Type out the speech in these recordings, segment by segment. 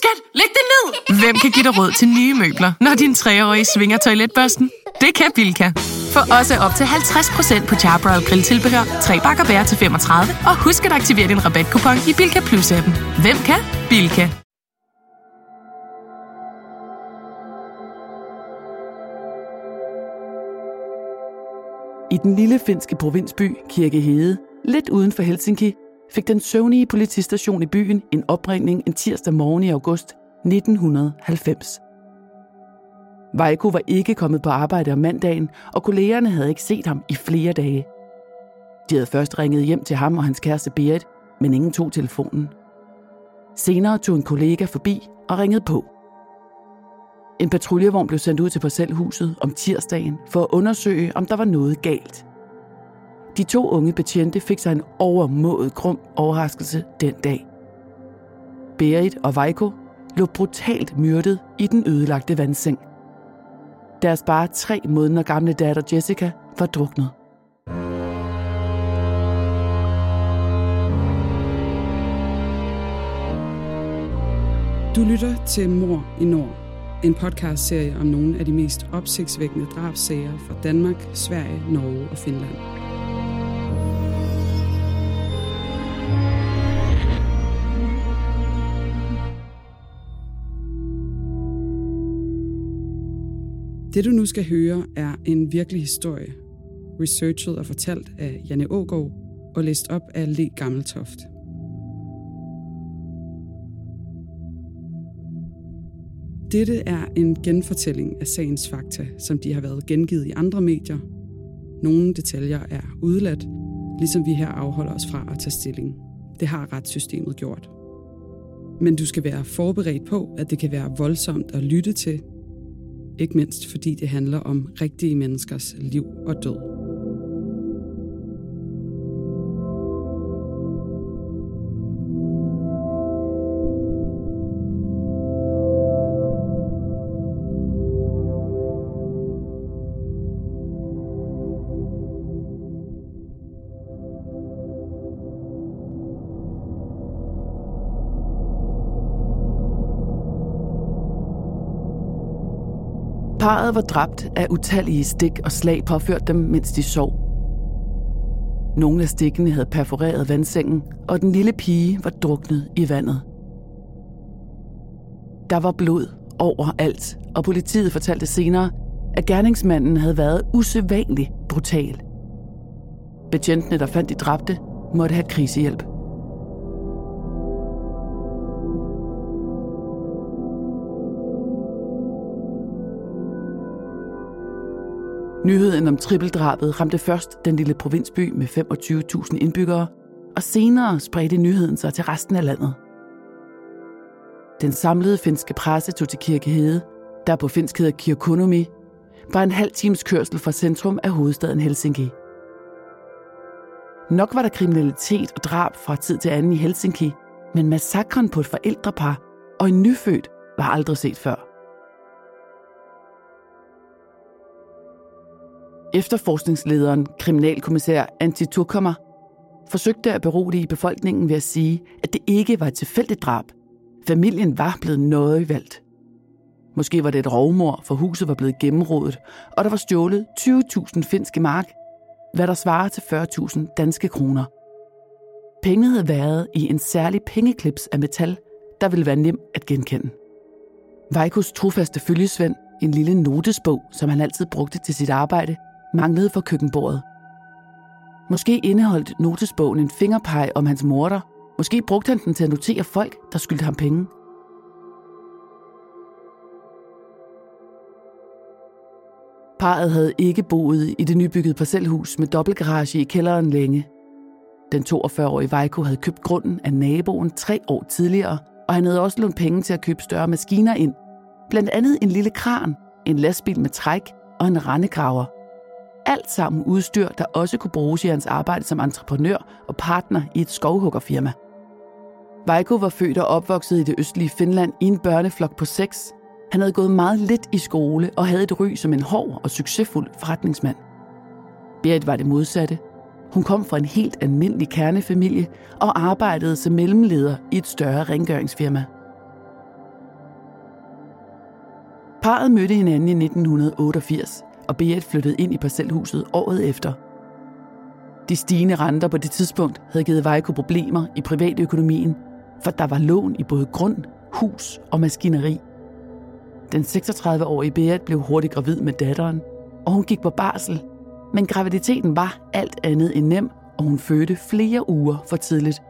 skat, læg det ned! Hvem kan give dig råd til nye møbler, når din treårige svinger toiletbørsten? Det kan Bilka. Få også op til 50% på Charbroil grilltilbehør, 3 bakker bær til 35, og husk at aktivere din rabatkupon i Bilka Plus-appen. Hvem kan? Bilka. I den lille finske provinsby Kirkehede, lidt uden for Helsinki, fik den søvnige politistation i byen en opringning en tirsdag morgen i august 1990. Vejko var ikke kommet på arbejde om mandagen, og kollegerne havde ikke set ham i flere dage. De havde først ringet hjem til ham og hans kæreste Berit, men ingen tog telefonen. Senere tog en kollega forbi og ringede på. En patruljevogn blev sendt ud til parcelhuset om tirsdagen for at undersøge, om der var noget galt. De to unge betjente fik sig en overmådet grum overraskelse den dag. Berit og Vejko lå brutalt myrdet i den ødelagte vandseng. Deres bare tre måneder gamle datter Jessica var druknet. Du lytter til Mor i Nord, en podcastserie om nogle af de mest opsigtsvækkende drabsager fra Danmark, Sverige, Norge og Finland. Det du nu skal høre er en virkelig historie, researchet og fortalt af Janne Ågaard og læst op af Le Gammeltoft. Dette er en genfortælling af sagens fakta, som de har været gengivet i andre medier. Nogle detaljer er udladt, ligesom vi her afholder os fra at tage stilling. Det har retssystemet gjort. Men du skal være forberedt på, at det kan være voldsomt at lytte til, ikke mindst fordi det handler om rigtige menneskers liv og død. Parret var dræbt af utallige stik og slag påført dem, mens de sov. Nogle af stikkene havde perforeret vandsengen, og den lille pige var druknet i vandet. Der var blod overalt, og politiet fortalte senere, at gerningsmanden havde været usædvanligt brutal. Betjentene, der fandt de dræbte, måtte have krisehjælp. Nyheden om trippeldrabet ramte først den lille provinsby med 25.000 indbyggere, og senere spredte nyheden sig til resten af landet. Den samlede finske presse tog til Kirkehede, der på finsk hedder Kirkonomi, var en halv times kørsel fra centrum af hovedstaden Helsinki. Nok var der kriminalitet og drab fra tid til anden i Helsinki, men massakren på et forældrepar og en nyfødt var aldrig set før. Efterforskningslederen, kriminalkommissær Antti Tukhammer, forsøgte at berolige befolkningen ved at sige, at det ikke var et tilfældigt drab. Familien var blevet noget valgt. Måske var det et rovmor, for huset var blevet gennemrådet, og der var stjålet 20.000 finske mark, hvad der svarer til 40.000 danske kroner. Pengene havde været i en særlig pengeklips af metal, der ville være nem at genkende. Vejkos trofaste følgesvend, en lille notesbog, som han altid brugte til sit arbejde, manglede for køkkenbordet. Måske indeholdt notesbogen en fingerpeg om hans morter. Måske brugte han den til at notere folk, der skyldte ham penge. Parret havde ikke boet i det nybyggede parcelhus med dobbeltgarage i kælderen længe. Den 42-årige Vejko havde købt grunden af naboen tre år tidligere, og han havde også lånt penge til at købe større maskiner ind. Blandt andet en lille kran, en lastbil med træk og en rendegraver – alt sammen udstyr, der også kunne bruges i hans arbejde som entreprenør og partner i et skovhuggerfirma. Vejko var født og opvokset i det østlige Finland i en børneflok på seks. Han havde gået meget lidt i skole og havde et ry som en hård og succesfuld forretningsmand. Berit var det modsatte. Hun kom fra en helt almindelig kernefamilie og arbejdede som mellemleder i et større rengøringsfirma. Parret mødte hinanden i 1988, og Beat flyttede ind i parcelhuset året efter. De stigende renter på det tidspunkt havde givet Vejko problemer i privatøkonomien, for der var lån i både grund, hus og maskineri. Den 36-årige Beat blev hurtigt gravid med datteren, og hun gik på barsel. Men graviditeten var alt andet end nem, og hun fødte flere uger for tidligt.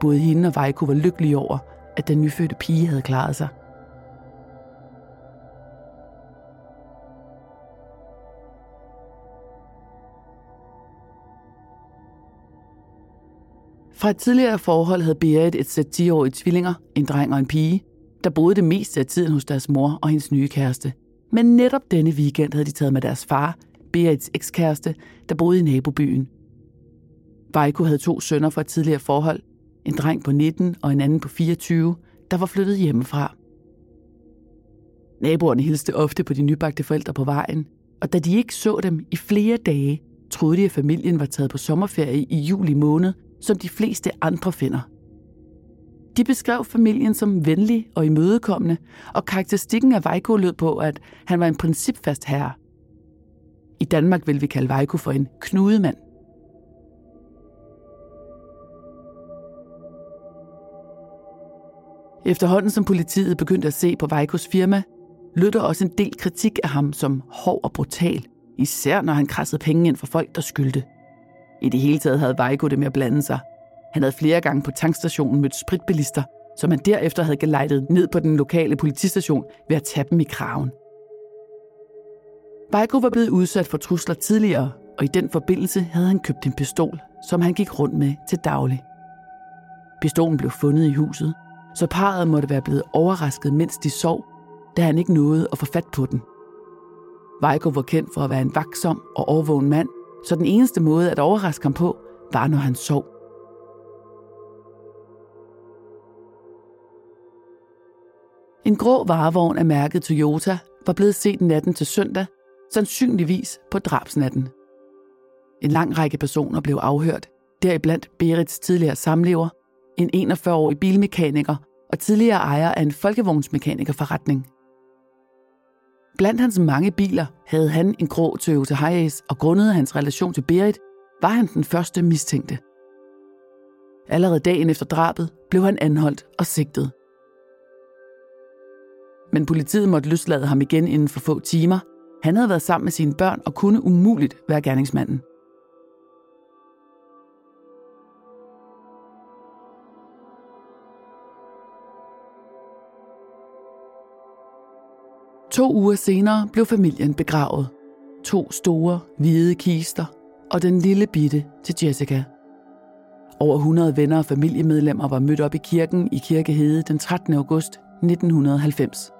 Både hende og Vejko var lykkelige over, at den nyfødte pige havde klaret sig. Fra et tidligere forhold havde Berit et sæt 10-årige tvillinger, en dreng og en pige, der boede det meste af tiden hos deres mor og hendes nye kæreste. Men netop denne weekend havde de taget med deres far, Berits ekskæreste, der boede i nabobyen. Vejko havde to sønner fra et tidligere forhold, en dreng på 19 og en anden på 24, der var flyttet hjemmefra. Naboerne hilste ofte på de nybagte forældre på vejen, og da de ikke så dem i flere dage, troede de, at familien var taget på sommerferie i juli måned, som de fleste andre finder. De beskrev familien som venlig og imødekommende, og karakteristikken af Vejko lød på, at han var en principfast herre. I Danmark vil vi kalde Vejko for en knudemand. Efterhånden som politiet begyndte at se på Vejkos firma, lød der også en del kritik af ham som hård og brutal, især når han krassede penge ind for folk, der skyldte. I det hele taget havde Vejko det med at blande sig. Han havde flere gange på tankstationen mødt spritbilister, som han derefter havde gelejtet ned på den lokale politistation ved at tage dem i kraven. Vejko var blevet udsat for trusler tidligere, og i den forbindelse havde han købt en pistol, som han gik rundt med til daglig. Pistolen blev fundet i huset, så parret måtte være blevet overrasket, mens de sov, da han ikke nåede at få fat på den. Vejko var kendt for at være en vaksom og overvågen mand, så den eneste måde at overraske ham på, var når han sov. En grå varevogn af mærket Toyota var blevet set natten til søndag, sandsynligvis på drabsnatten. En lang række personer blev afhørt, deriblandt Berits tidligere samlever, en 41-årig bilmekaniker og tidligere ejer af en folkevognsmekanikerforretning. Blandt hans mange biler havde han en grå Toyota Hiace, og grundet hans relation til Berit, var han den første mistænkte. Allerede dagen efter drabet blev han anholdt og sigtet. Men politiet måtte løslade ham igen inden for få timer. Han havde været sammen med sine børn og kunne umuligt være gerningsmanden. To uger senere blev familien begravet. To store, hvide kister og den lille bitte til Jessica. Over 100 venner og familiemedlemmer var mødt op i kirken i Kirkehede den 13. august 1990.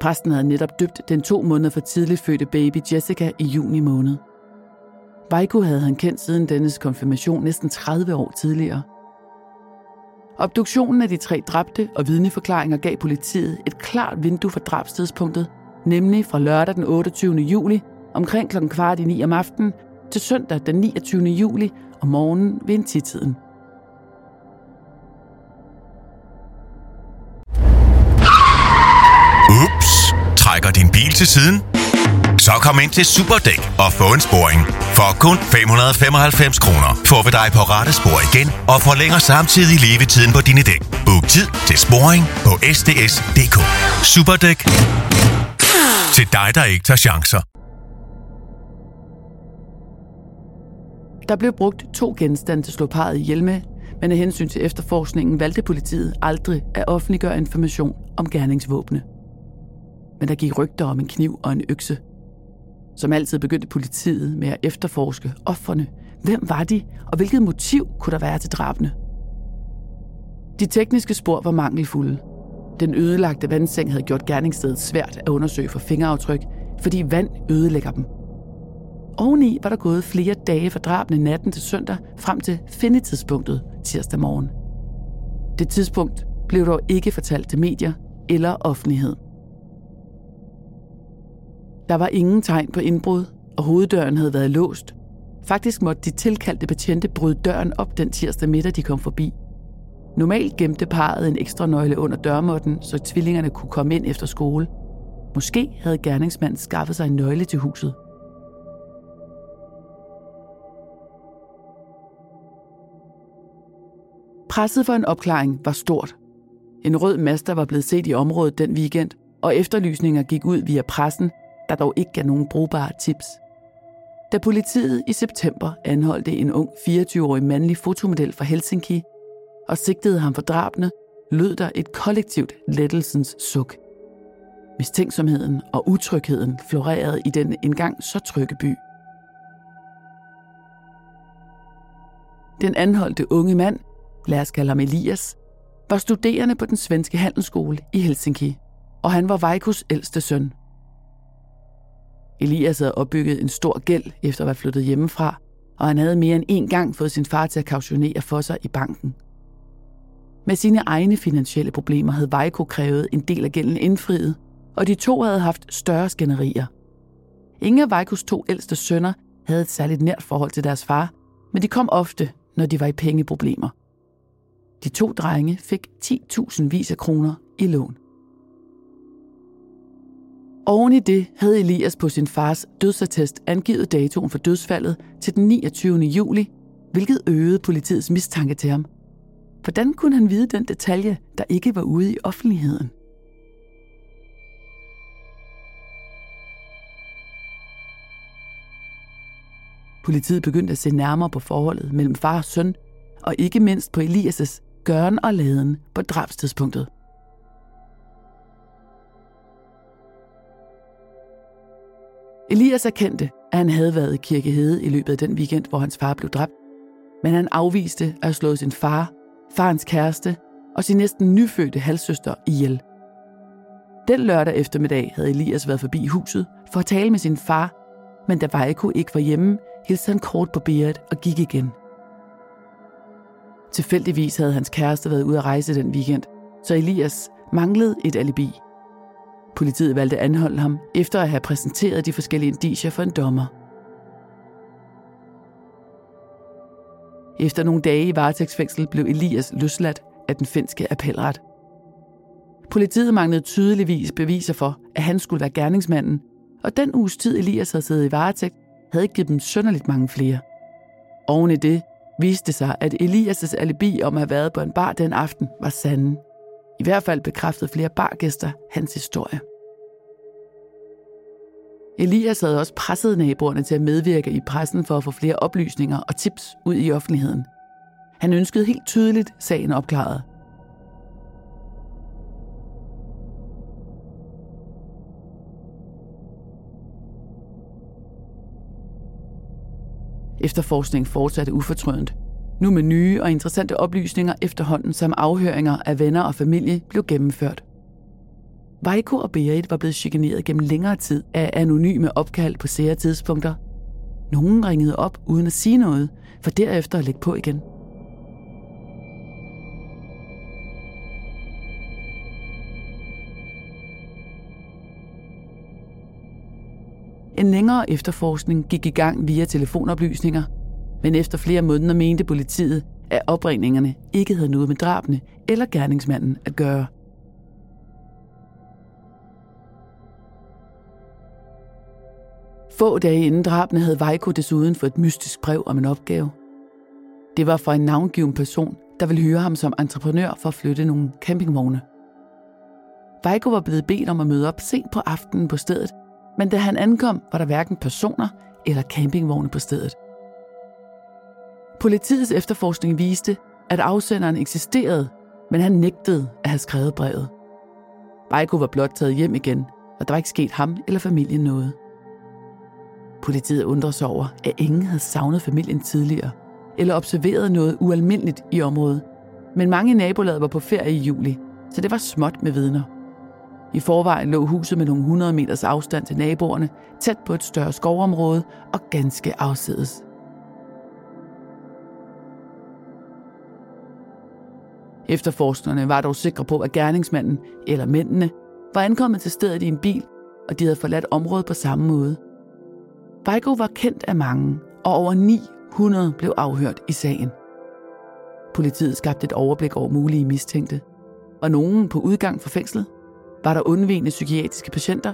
Præsten havde netop døbt den to måneder for tidligt fødte baby Jessica i juni måned. Vejko havde han kendt siden dennes konfirmation næsten 30 år tidligere. Obduktionen af de tre dræbte og vidneforklaringer gav politiet et klart vindue for drabstidspunktet, nemlig fra lørdag den 28. juli omkring kl. kvart i 9 om aftenen til søndag den 29. juli om morgenen ved en tiden. Ups, trækker din bil til siden? Så kom ind til Superdæk og få en sporing. For kun 595 kroner får vi dig på rette spor igen og forlænger samtidig levetiden på dine dæk. Book tid til sporing på sds.dk. Superdæk. Til dig, der ikke tager chancer. Der blev brugt to genstande til at slå parret ihjel med, men af hensyn til efterforskningen valgte politiet aldrig at offentliggøre information om gerningsvåbne. Men der gik rygter om en kniv og en økse. Som altid begyndte politiet med at efterforske offerne. Hvem var de, og hvilket motiv kunne der være til drabene? De tekniske spor var mangelfulde. Den ødelagte vandseng havde gjort gerningsstedet svært at undersøge for fingeraftryk, fordi vand ødelægger dem. Oveni var der gået flere dage fra drabene natten til søndag frem til findetidspunktet tirsdag morgen. Det tidspunkt blev dog ikke fortalt til medier eller offentlighed. Der var ingen tegn på indbrud, og hoveddøren havde været låst. Faktisk måtte de tilkaldte betjente bryde døren op den tirsdag middag, de kom forbi. Normalt gemte parret en ekstra nøgle under dørmåtten, så tvillingerne kunne komme ind efter skole – Måske havde gerningsmanden skaffet sig en nøgle til huset. Presset for en opklaring var stort. En rød master var blevet set i området den weekend, og efterlysninger gik ud via pressen, der dog ikke gav nogen brugbare tips. Da politiet i september anholdte en ung 24-årig mandlig fotomodel fra Helsinki og sigtede ham for drabene, lød der et kollektivt lettelsens suk. Mistænksomheden og utrygheden florerede i den engang så trygge by. Den anholdte unge mand, lad os kalde ham Elias, var studerende på den svenske handelsskole i Helsinki, og han var Vejkos ældste søn. Elias havde opbygget en stor gæld efter at være flyttet hjemmefra, og han havde mere end én gang fået sin far til at kautionere for sig i banken. Med sine egne finansielle problemer havde Vejko krævet en del af gælden indfriet, og de to havde haft større skænderier. Ingen af Vejkos to ældste sønner havde et særligt nært forhold til deres far, men de kom ofte, når de var i pengeproblemer. De to drenge fik 10.000 vis af kroner i lån. Oven i det havde Elias på sin fars dødsattest angivet datoen for dødsfaldet til den 29. juli, hvilket øgede politiets mistanke til ham. Hvordan kunne han vide den detalje, der ikke var ude i offentligheden? Politiet begyndte at se nærmere på forholdet mellem far og søn, og ikke mindst på Elias' gøren og laden på drabstidspunktet. Elias erkendte, at han havde været i Kirkehede i løbet af den weekend, hvor hans far blev dræbt, men han afviste at have slået sin far, farens kæreste og sin næsten nyfødte halvsøster ihjel. Den lørdag eftermiddag havde Elias været forbi huset for at tale med sin far, men da Vejko ikke var hjemme, hilste han kort på Berit og gik igen. Tilfældigvis havde hans kæreste været ude at rejse den weekend, så Elias manglede et alibi. Politiet valgte at anholde ham, efter at have præsenteret de forskellige indicier for en dommer. Efter nogle dage i varetægtsfængsel blev Elias løsladt af den finske appelret. Politiet manglede tydeligvis beviser for, at han skulle være gerningsmanden, og den uges tid Elias havde siddet i varetægt, havde ikke givet dem sønderligt mange flere. Oven i det viste det sig, at Elias' alibi om at have været på en bar den aften var sande. I hvert fald bekræftede flere bargæster hans historie. Elias havde også presset naboerne til at medvirke i pressen for at få flere oplysninger og tips ud i offentligheden. Han ønskede helt tydeligt sagen opklaret. Efterforskningen fortsatte ufortrødent. Nu med nye og interessante oplysninger efterhånden, som afhøringer af venner og familie blev gennemført. Vejko og Berit var blevet chikaneret gennem længere tid af anonyme opkald på sære tidspunkter. Nogen ringede op uden at sige noget, for derefter at lægge på igen. En længere efterforskning gik i gang via telefonoplysninger, men efter flere måneder mente politiet, at opringningerne ikke havde noget med drabene eller gerningsmanden at gøre. Få dage inden drabene havde Vejko desuden fået et mystisk brev om en opgave. Det var fra en navngiven person, der ville hyre ham som entreprenør for at flytte nogle campingvogne. Vejko var blevet bedt om at møde op sent på aftenen på stedet, men da han ankom, var der hverken personer eller campingvogne på stedet. Politiets efterforskning viste, at afsenderen eksisterede, men han nægtede at have skrevet brevet. Vejko var blot taget hjem igen, og der var ikke sket ham eller familien noget. Politiet undrede sig over, at ingen havde savnet familien tidligere, eller observeret noget ualmindeligt i området. Men mange i nabolaget var på ferie i juli, så det var småt med vidner. I forvejen lå huset med nogle 100 meters afstand til naboerne, tæt på et større skovområde og ganske afsides. Efterforskerne var dog sikre på, at gerningsmanden, eller mændene, var ankommet til stedet i en bil, og de havde forladt området på samme måde – Vejgo var kendt af mange, og over 900 blev afhørt i sagen. Politiet skabte et overblik over mulige mistænkte, og nogen på udgang fra fængslet var der undvigende psykiatriske patienter,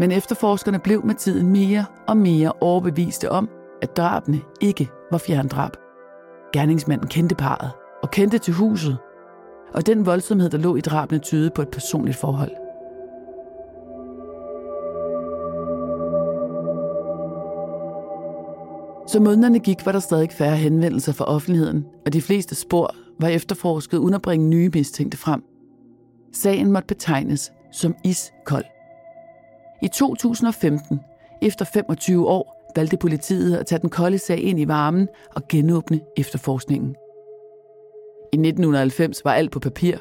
Men efterforskerne blev med tiden mere og mere overbeviste om, at drabene ikke var fjerndrab. Gerningsmanden kendte parret og kendte til huset, og den voldsomhed, der lå i drabene, tydede på et personligt forhold. Så månederne gik, var der stadig færre henvendelser fra offentligheden, og de fleste spor var efterforsket uden at bringe nye mistænkte frem. Sagen måtte betegnes som iskold. I 2015, efter 25 år, valgte politiet at tage den kolde sag ind i varmen og genåbne efterforskningen. I 1990 var alt på papir.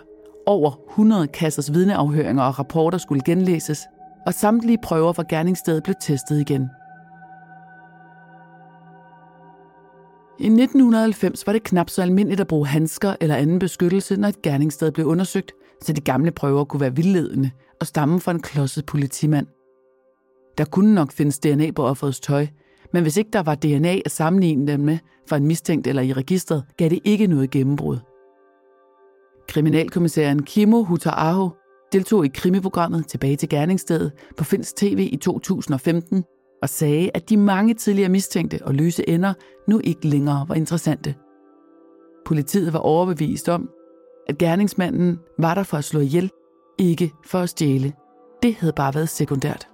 Over 100 kassers vidneafhøringer og rapporter skulle genlæses, og samtlige prøver fra gerningsstedet blev testet igen. I 1990 var det knap så almindeligt at bruge handsker eller anden beskyttelse, når et gerningssted blev undersøgt, så de gamle prøver kunne være vildledende og stamme fra en klodset politimand. Der kunne nok findes DNA på offerets tøj, men hvis ikke der var DNA at sammenligne dem med for en mistænkt eller i registret, gav det ikke noget gennembrud. Kriminalkommissæren Kimo Hutaaho deltog i krimiprogrammet Tilbage til gerningsstedet på Finns TV i 2015 og sagde, at de mange tidligere mistænkte og løse ender nu ikke længere var interessante. Politiet var overbevist om, at gerningsmanden var der for at slå ihjel, ikke for at stjæle. Det havde bare været sekundært.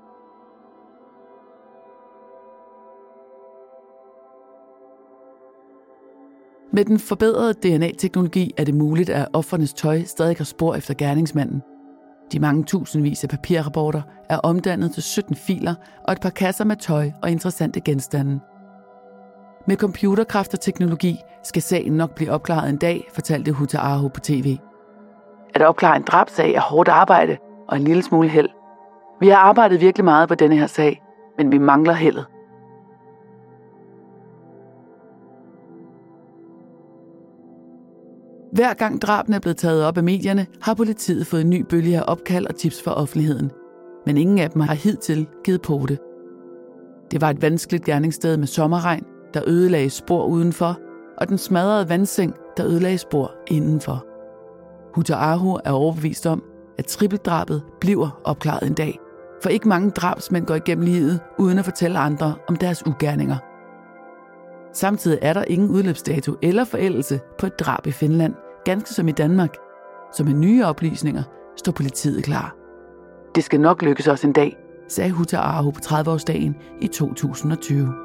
Med den forbedrede DNA-teknologi er det muligt, at offernes tøj stadig har spor efter gerningsmanden. De mange tusindvis af papirrapporter er omdannet til 17 filer og et par kasser med tøj og interessante genstande. Med computerkraft og teknologi skal sagen nok blive opklaret en dag, fortalte Huta Aho på tv. At opklare en drabsag er hårdt arbejde og en lille smule held. Vi har arbejdet virkelig meget på denne her sag, men vi mangler heldet. Hver gang drabene er blevet taget op af medierne, har politiet fået en ny bølge af opkald og tips fra offentligheden. Men ingen af dem har hidtil givet på det. Det var et vanskeligt gerningssted med sommerregn, der ødelagde spor udenfor, og den smadrede vandseng, der ødelagde spor indenfor. Huta er overbevist om, at trippeldrabet bliver opklaret en dag. For ikke mange drabsmænd går igennem livet uden at fortælle andre om deres ugerninger. Samtidig er der ingen udløbsdato eller forældelse på et drab i Finland, ganske som i Danmark. Så med nye oplysninger står politiet klar. Det skal nok lykkes os en dag, sagde Huta Ahu på 30-årsdagen i 2020.